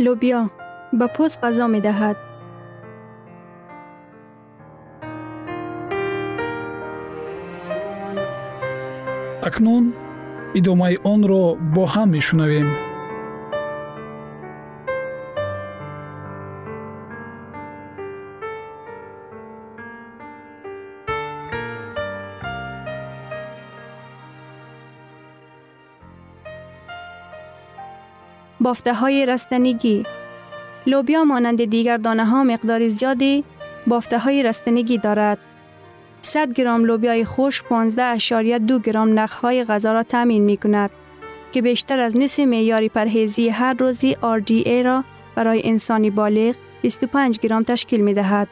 لوبیا به پوست غذا می دهد. اکنون ادامه اون رو با هم می شنویم. بافته های رستنگی لوبیا مانند دیگر دانه ها مقدار زیادی بافته های رستنگی دارد. 100 گرم لوبیای خوش 15.2 گرم نخ های غذا را تامین می کند که بیشتر از نصف معیاری پرهیزی هر روزی RDA را برای انسانی بالغ 25 گرم تشکیل می دهد.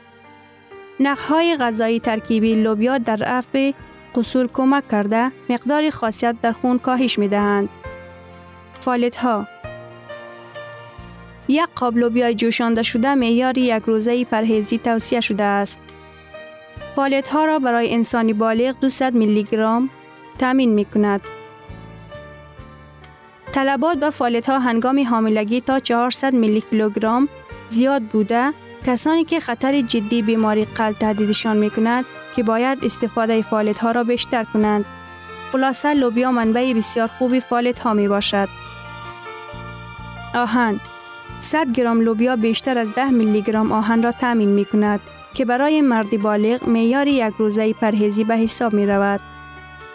نخ های غذایی ترکیبی لوبیا در رفع قصور کمک کرده مقدار خاصیت در خون کاهش می دهند. فالت ها یک قاب لوبیا جوشانده شده معیار یک روزه پرهیزی توصیه شده است. فالت ها را برای انسانی بالغ 200 میلی گرم تامین می کند. طلبات به فالت ها هنگام حاملگی تا 400 میلی کیلوگرم زیاد بوده کسانی که خطر جدی بیماری قلب تهدیدشان می کند که باید استفاده فالت ها را بیشتر کنند. خلاصه لوبیا منبع بسیار خوبی فالت ها می باشد. آهن 100 گرم لوبیا بیشتر از 10 میلی گرم آهن را تامین می کند که برای مرد بالغ معیار یک روزه پرهیزی به حساب می رود.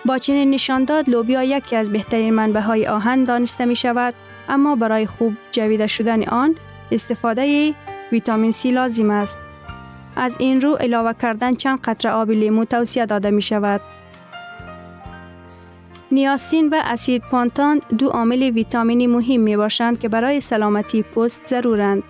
با چنین نشانداد لوبیا یکی از بهترین منبع های آهن دانسته می شود اما برای خوب جویده شدن آن استفاده ویتامین C لازم است. از این رو علاوه کردن چند قطره آب لیمو توصیه داده می شود. نیاسین و اسید پانتان دو عامل ویتامینی مهم می باشند که برای سلامتی پوست ضرورند.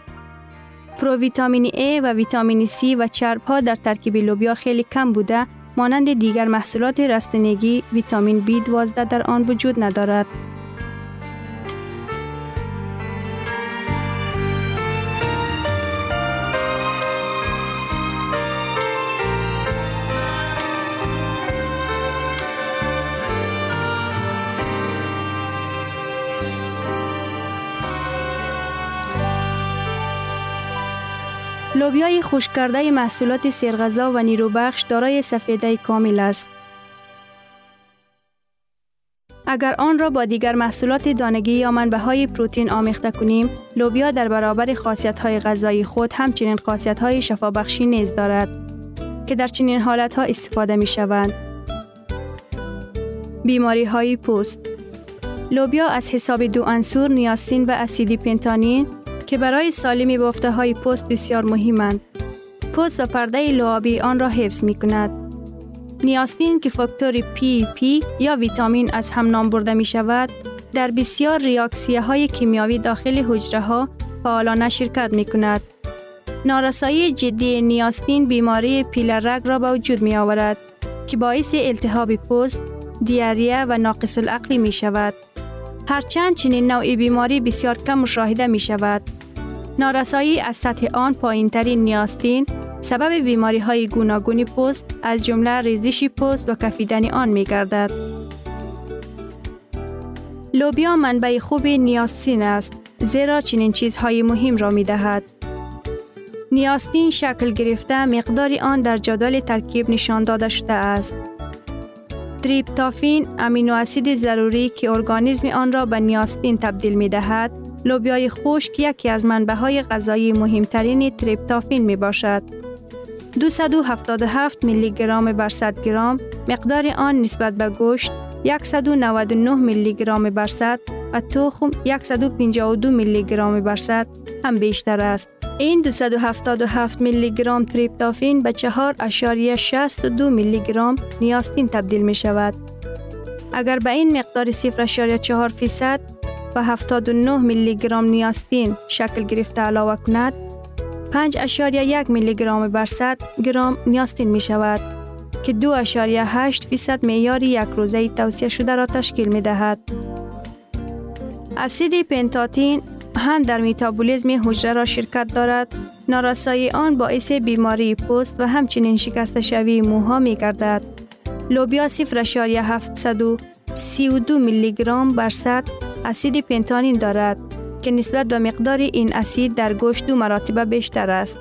پروویتامین A و ویتامین C و چرب ها در ترکیب لوبیا خیلی کم بوده مانند دیگر محصولات رستنگی ویتامین B12 در آن وجود ندارد. لوبیای خشک کرده محصولات سرغذا و نیروبخش دارای سفیده کامل است. اگر آن را با دیگر محصولات دانگی یا منبع های پروتئین آمیخته کنیم، لوبیا در برابر خاصیت های غذایی خود همچنین خاصیت های شفابخشی نیز دارد که در چنین حالت ها استفاده می شوند. بیماری های پوست لوبیا از حساب دو انصور نیاسین و اسیدی پنتانین که برای سالمی بافته های پوست بسیار مهمند. پوست و پرده لعابی آن را حفظ می کند. نیاستین که فاکتور پی پی یا ویتامین از هم نام برده می شود، در بسیار ریاکسیه های کیمیاوی داخل حجره ها فعالانه شرکت می کند. نارسایی جدی نیاستین بیماری پیلاگر را به وجود می آورد که باعث التهاب پوست، دیاریه و ناقص العقلی می شود. هرچند چنین نوع بیماری بسیار کم مشاهده می شود. نارسایی از سطح آن پایین ترین نیاستین سبب بیماری های گوناگون پوست از جمله ریزش پوست و کفیدن آن می گردد. لوبیا منبع خوب نیاستین است زیرا چنین چیزهای مهم را می دهد. نیاستین شکل گرفته مقدار آن در جدول ترکیب نشان داده شده است. تریپتافین امینو اسید ضروری که ارگانیسم آن را به نیاستین تبدیل می دهد لوبیای خشک یکی از منبع های غذایی مهمترین تریپتافین می باشد. 277 میلی گرم بر 100 گرم مقدار آن نسبت به گوشت 199 میلی گرم بر 100 و تخم 152 میلی گرم بر 100 هم بیشتر است. این 277 میلی گرم تریپتافین به 4.62 میلی گرم نیاستین تبدیل می شود. اگر به این مقدار 0.4 فیصد و 79 میلی گرم نیاستین شکل گرفته علاوه کند 5.1 میلی گرم بر 100 گرم نیاستین می شود که 2.8 فیصد معیار یک روزه توصیه شده را تشکیل می دهد. اسید پنتاتین هم در میتابولیزم حجره را شرکت دارد نارسایی آن باعث بیماری پوست و همچنین شکست شوی موها می گردد. لوبیا 0.732 میلی گرم بر 100 اسید پنتانین دارد که نسبت به مقدار این اسید در گوشت دو مراتب بیشتر است.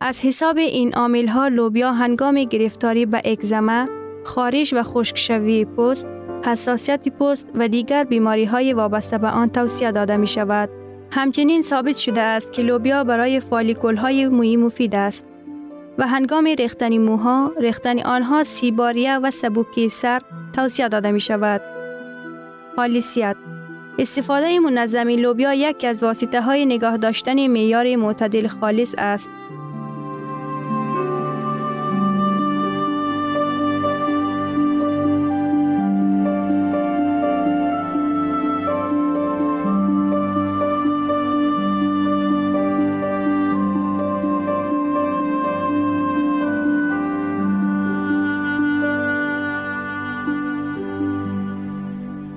از حساب این عامل ها لوبیا هنگام گرفتاری به اکزما، خارش و خشکشوی پوست، حساسیت پوست و دیگر بیماری های وابسته به آن توصیه داده می شود. همچنین ثابت شده است که لوبیا برای فالیکول های موی مفید است و هنگام ریختن موها، ریختن آنها سیباریه و سبوکی سر توصیه داده می شود. خالصیت استفاده منظم لوبیا یکی از واسطه های نگاه داشتن معیار معتدل خالص است.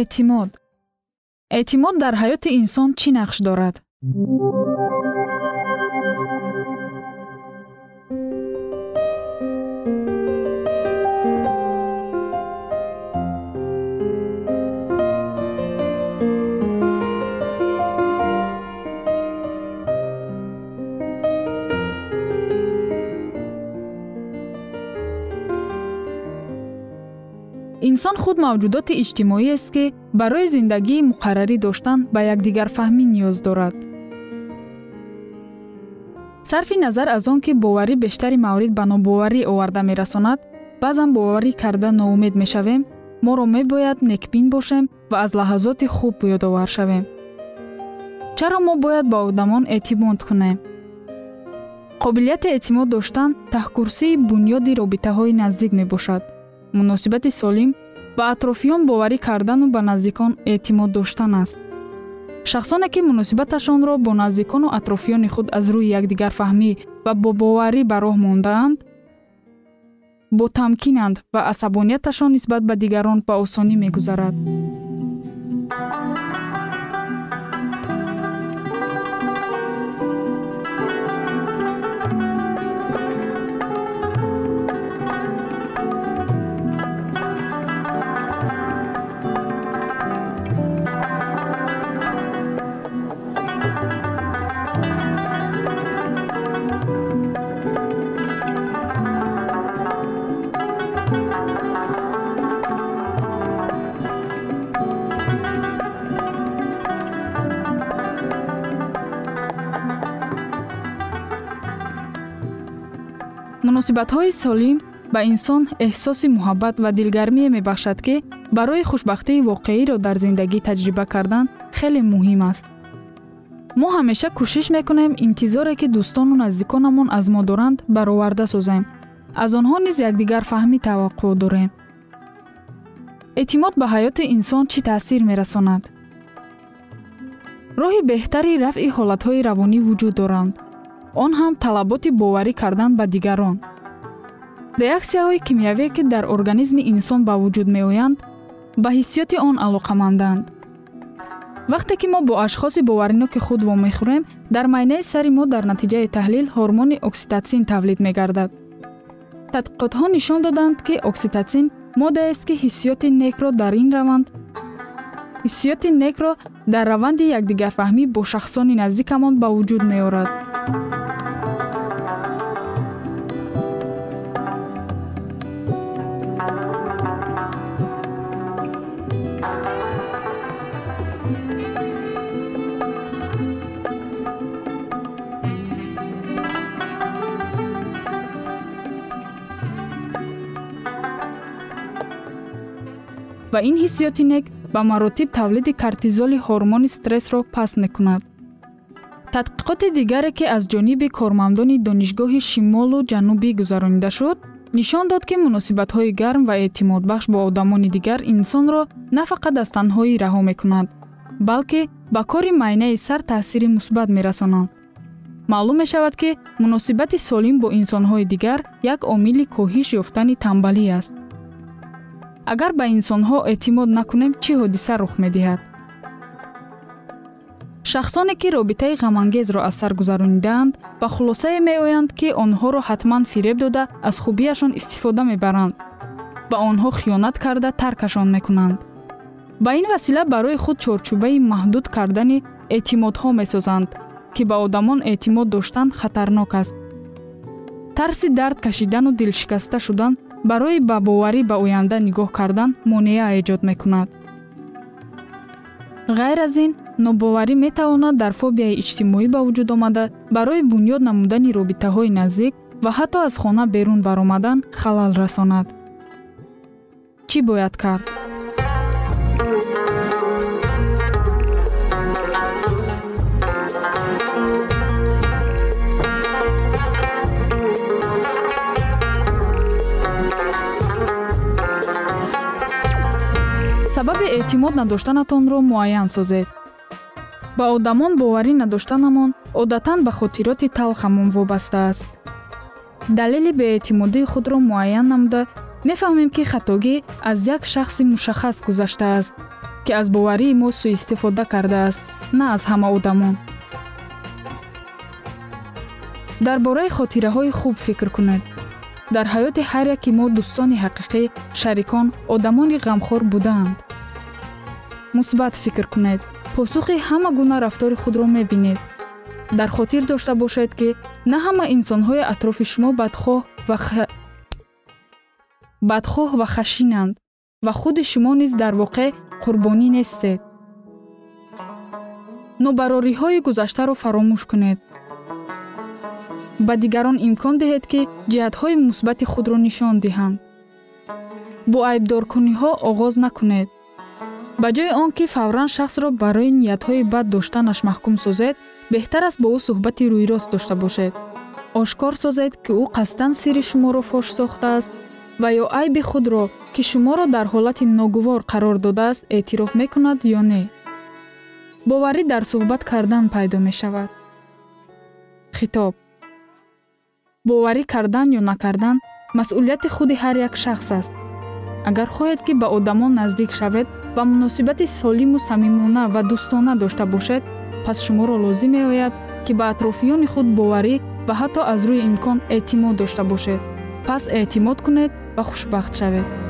Эътимод. Эътимод дар ҳаёти инсон чӣ нақш дорад инсон худ мавҷудоти иҷтимоиест ки барои зиндагии муқаррарӣ доштан ба якдигарфаҳмӣ ниёз дорад. Сарфи назар аз он ки боварӣ бештари маврид ба нобоварӣ оварда мерасонад баъзан боварӣ карда ноумед мешавем моро мебояд некбин бошем ва аз лаҳазоти хуб ёдовар шавем. Чаро мо бояд ба одамон эътимод кунем? Қобилияти эътимод доштан таҳкурсии бунёди робитаҳои наздик мебошад. Муносибати солим ба атрофиён боварӣ кардану ба наздикон эътимод доштан аст. Шахсоне ки муносибаташонро бо наздикону атрофиёни худ аз рӯи якдигарфаҳмӣ ва бо боварӣ ба роҳ мондаанд бо тамкинанд ва асабонияташон нисбат ба дигарон ба осонӣ мегузарад муносибатҳои солим ба инсон эҳсоси муҳаббат ва дилгармие мебахшад ки барои хушбахтии воқеиро дар зиндагӣ таҷриба кардан хеле муҳим аст. Мо ҳамеша кӯшиш мекунем интизоре ки дӯстону наздиконамон аз мо доранд бароварда созем. Аз онҳо низ якдигар фаҳмӣ таваққӯъ дорем. Эътимод ба ҳаёти инсон чӣ таъсир мерасонад? Роҳи беҳтари рафъи ҳолатҳои равонӣ вуҷуд доранд. Он ҳам талаботи боварӣ кардан ба дигарон реаксияҳои кимиявие ки дар организми инсон ба вуҷуд меоянд ба ҳиссиёти он алоқаманданд вақте ки мо бо ашхоси бовариноки худ вомехӯрем дар майнаи сари мо дар натиҷаи таҳлил ҳормони окситатсин тавлид мегардад. Тадқиқотҳо нишон доданд ки окситатсин моддаест ки ҳиссиёти некро дар ин раванд ҳиссиёти некро дар раванди якдигарфаҳмӣ бо шахсони наздикамон ба вуҷуд меорад ва ин ҳиссиёти нек ба маротиб тавлиди кортизоли ҳормони стрессро паст мекунад. Тадқиқоти дигаре ки аз ҷониби кормандони донишгоҳи шимолу ҷанубӣ гузаронида шуд нишон дод ки муносибатҳои гарм ва эътимодбахш бо одамони дигар инсонро на фақат аз танҳоӣ раҳо мекунад балки ба кори майнаи сар таъсири мусбат мерасонанд. Маълум мешавад ки муносибати солим бо инсонҳои дигар як омили коҳиш ёфтани танбалӣ аст агар ба инсонҳо эътимод накунем чӣ ҳодиса рух медиҳад? Шахсоне ки робитаи ғамангезро аз сар гузаронидаанд ба хулосае меоянд ки онҳоро ҳатман фиреб дода аз хубияшон истифода мебаранд. Ба онҳо хиёнат карда таркашон мекунанд. Ба ин васила барои худ чорчӯбаи маҳдуд кардани эътимодҳо месозанд ки ба одамон эътимод доштан хатарнок аст. Тарси дард кашидану дилшикаста шудан барои ба боварӣ ба оянда нигоҳ кардан монеа эҷод мекунад. Ғайр аз ин нобоварӣ метавонад дар фобияи иҷтимоӣ ба вуҷуд омада барои бунёд намудани робитаҳои наздик ва ҳатто аз хона берун баромадан халал расонад. Чӣ бояд кард сабаби эътимод надоштанатонро муайян созед. Ба одамон боварӣ надоштанамон одатан ба хотироти талхамон вобаста аст. Далели беэътимодии худро муайян намуда мефаҳмем ки хатогӣ аз як шахси мушаххас гузаштааст ки аз боварии мо сӯистифода кардааст на аз ҳама одамон. Дар бораи хотираҳои хуб фикр кунед. Дар ҳаёти ҳар яки мо дӯстони ҳақиқӣ шарикон одамони ғамхор будаанд мусбат фикр кунед. Посухи ҳама гуна рафтори худро мебинед. Дар хотир дошта бошед ки на ҳама инсонҳои атрофи шумо бадхоҳ ва бадхоҳ ва хашинанд ва худи шумо низ дар воқеъ қурбонӣ нестед. Нобарориҳои гузаштаро фаромӯш кунед. Ба дигарон имкон диҳед ки ҷиҳатҳои мусбати худро нишон диҳанд. Бо айбдоркуниҳо оғоз накунед ба ҷои он ки фавран шахсро барои ниятҳои бад доштанаш маҳкум созед беҳтар аст бо ӯ суҳбати рӯйрост дошта бошед. Ошкор созед ки ӯ қасдан сирри шуморо фош сохтааст ва ё айби худро ки шуморо дар ҳолати ногувор қарор додааст эътироф мекунад ё не. Боварӣ дар суҳбат кардан пайдо мешавад. Хитоб. Боварӣ кардан ё накардан масъулияти худи ҳар як шахс аст. Агар хоҳед ки ба одамон наздик шавед ва муносибати солиму самимона ва дӯстона дошта бошед пас шуморо лозим меояд ки ба атрофиёни худ боварӣ ва ҳатто аз рӯи имкон эътимод дошта бошед. Пас эътимод кунед ва хушбахт шавед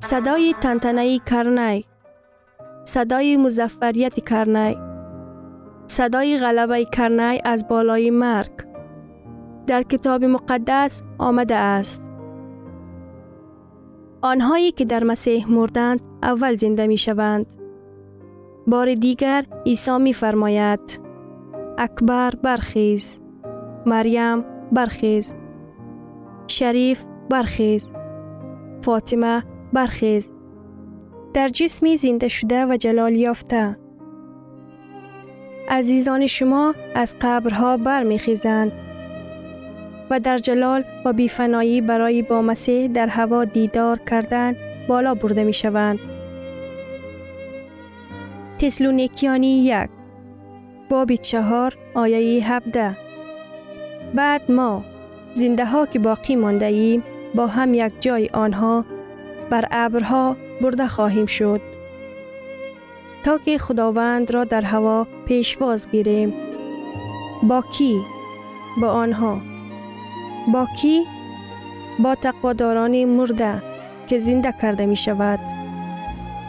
صدای تنتنهی کرنی صدای مزفریت کرنی صدای غلبه کرنی از بالای مرگ. در کتاب مقدس آمده است. آنهایی که در مسیح مردند اول زنده می شوند بار دیگر عیسی می فرماید اکبر برخیز. مریم برخیز. شریف برخیز. فاطمه برخیز. در جسمی زنده شده و جلال یافته. عزیزان شما از قبرها برمیخیزند و در جلال و بیفنایی برای با مسیح در هوا دیدار کردن بالا برده می شوند. تسلونیکیانی یک باب چهار آیه هفده. بعد ما زنده ها که باقی مانده ایم با هم یک جای آنها بر ابرها برده خواهیم شد. تا که خداوند را در هوا پیشواز گیریم. با کی؟ با آنها. با کی؟ با تقواداران مرده که زنده کرده می شود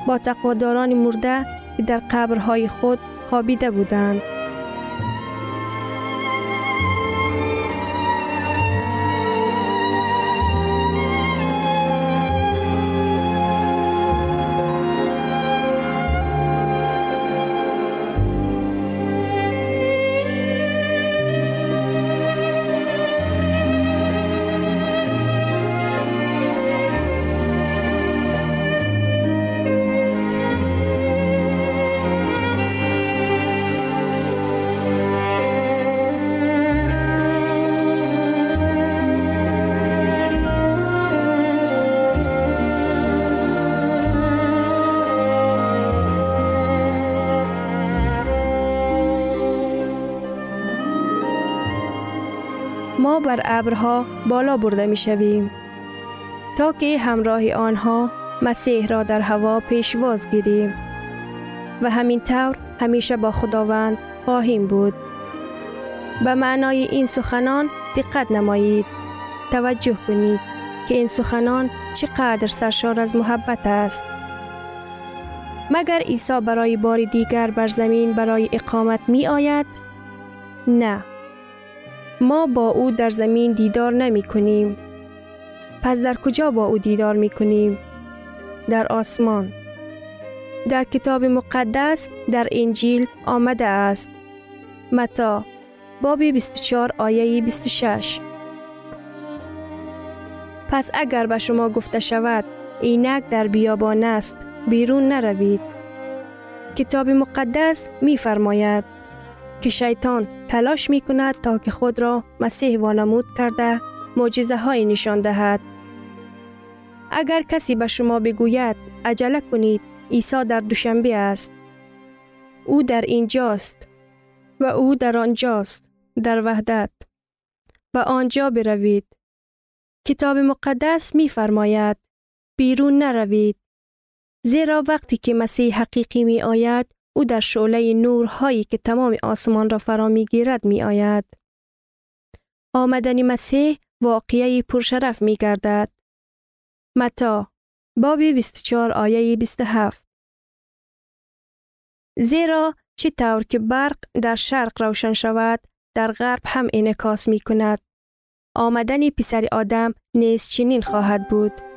با تقواداران مرده که در قبرهای خود خوابیده بودند. بر ابرها بالا برده می شویم تا که همراه آنها مسیح را در هوا پیشواز گیریم. و همین طور همیشه با خداوند خواهیم بود. به معنای این سخنان دقت نمایید. توجه کنید که این سخنان چقدر سرشار از محبت است. مگر عیسی برای بار دیگر بر زمین برای اقامت می آید؟ نه. ما با او در زمین دیدار نمی کنیم. پس در کجا با او دیدار می کنیم؟ در آسمان. در کتاب مقدس در انجیل آمده است. متا باب 24 آیه 26 پس اگر به شما گفته شود اینک در بیابان است بیرون نروید. کتاب مقدس می فرماید که شیطان تلاش می کند تا که خود را مسیح وانمود کرده معجزه های نشان دهد. اگر کسی به شما بگوید عجله کنید عیسی در دوشنبه است. او در اینجاست و او در آنجاست در وحدت و آنجا بروید. کتاب مقدس می فرماید بیرون نروید. زیرا وقتی که مسیح حقیقی می آید او در شعله نورهایی که تمام آسمان را فرا می گیرد می آید. آمدن مسیح واقعی پرشرف می گردد. متا باب 24 آیه 27 زیرا چه طور که برق در شرق روشن شود در غرب هم انعکاس می کند. آمدن پسر آدم نیز چنین خواهد بود.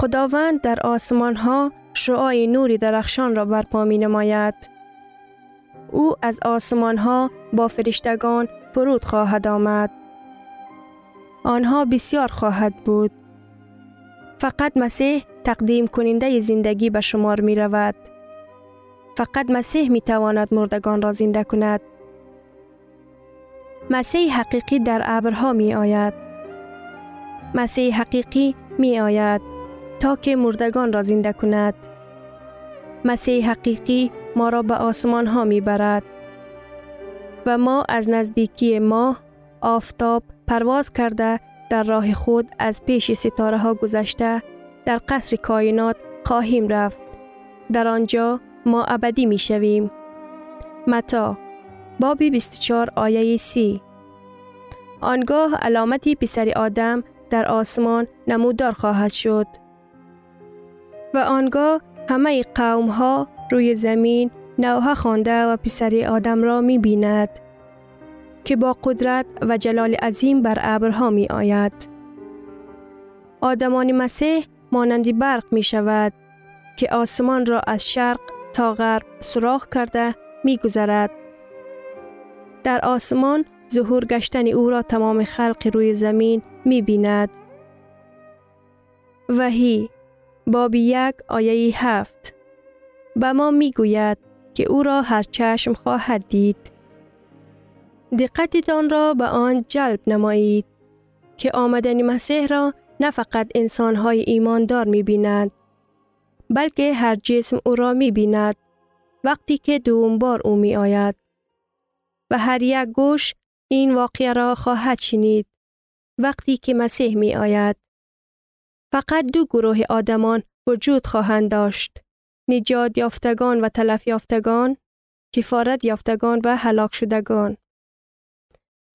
خداوند در آسمان ها شعای نوری درخشان را برپا می نماید. او از آسمان ها با فرشتگان فرود خواهد آمد. آنها بسیار خواهد بود. فقط مسیح تقدیم کننده زندگی به شمار می رود. فقط مسیح می تواند مردگان را زنده کند. مسیح حقیقی در ابرها می آید. مسیح حقیقی می آید. تا که مردگان را زنده کند. مسیح حقیقی ما را به آسمان ها می برد و ما از نزدیکی ماه آفتاب پرواز کرده در راه خود از پیش ستاره ها گذشته در قصر کائنات خواهیم رفت. در آنجا ما ابدی می شویم. متا باب 24 آیه سی آنگاه علامتی پسر آدم در آسمان نمودار خواهد شد. و آنگاه همه قوم ها روی زمین نوها خوانده و پسر آدم را می بیند. که با قدرت و جلال عظیم بر ابرها می آید. آدمان مسیح مانندی برق می شود که آسمان را از شرق تا غرب سراخ کرده می گذرد. در آسمان ظهور گشتن او را تمام خلق روی زمین می بیند. وحی باب یک آیه هفت به ما می گوید که او را هر چشم خواهد دید. دقتتان را به آن جلب نمایید که آمدن مسیح را نه فقط انسانهای ایماندار می بیند بلکه هر جسم او را می بیند وقتی که دوم بار او می آید. و هر یک گوش این واقعه را خواهد شنید وقتی که مسیح می آید. فقط دو گروه آدمان وجود خواهند داشت. نجات یافتگان و تلف یافتگان، کفارت یافتگان و هلاک شدگان.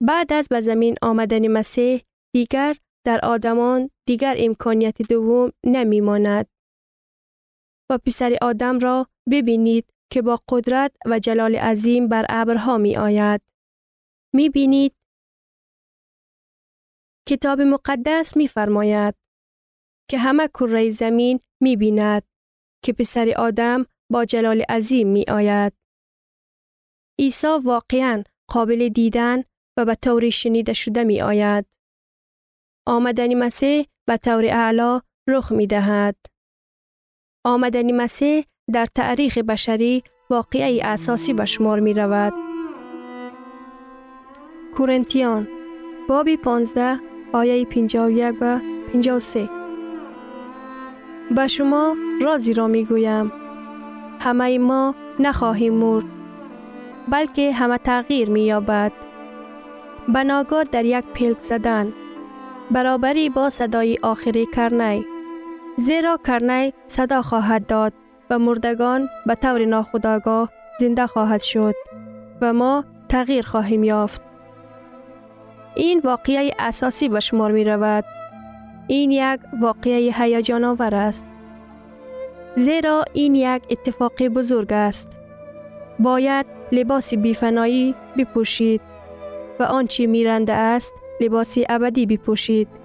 بعد از به زمین آمدن مسیح دیگر در آدمان دیگر امکانیت دوم نمی ماند. و پسر آدم را ببینید که با قدرت و جلال عظیم بر ابرها می آید. می بینید کتاب مقدس می فرماید که همه کره زمین می بیند که پسر آدم با جلال عظیم می آید. عیسی واقعا قابل دیدن و به طور شنیده شده می آید. آمدن مسیح به طور اعلا رخ می دهد. آمدن مسیح در تاریخ بشری واقعی اساسی به شمار می رود. کورنتیان بابی 15 آیه 51 و 53 به شما رازی را می گویم. همه ما نخواهیم مرد بلکه همه تغییر می یابد. بناگاه در یک پلک زدن برابری با صدای آخری کرنی زیرا کرنی صدا خواهد داد و مردگان به طور ناخودآگاه زنده خواهد شد و ما تغییر خواهیم یافت. این واقعه اساسی به شمار می رود. این یک واقعه هیجان آور است. زیرا این یک اتفاق بزرگ است. باید لباس بیفنایی بپوشید و آنچه میرنده است لباسی ابدی بپوشید.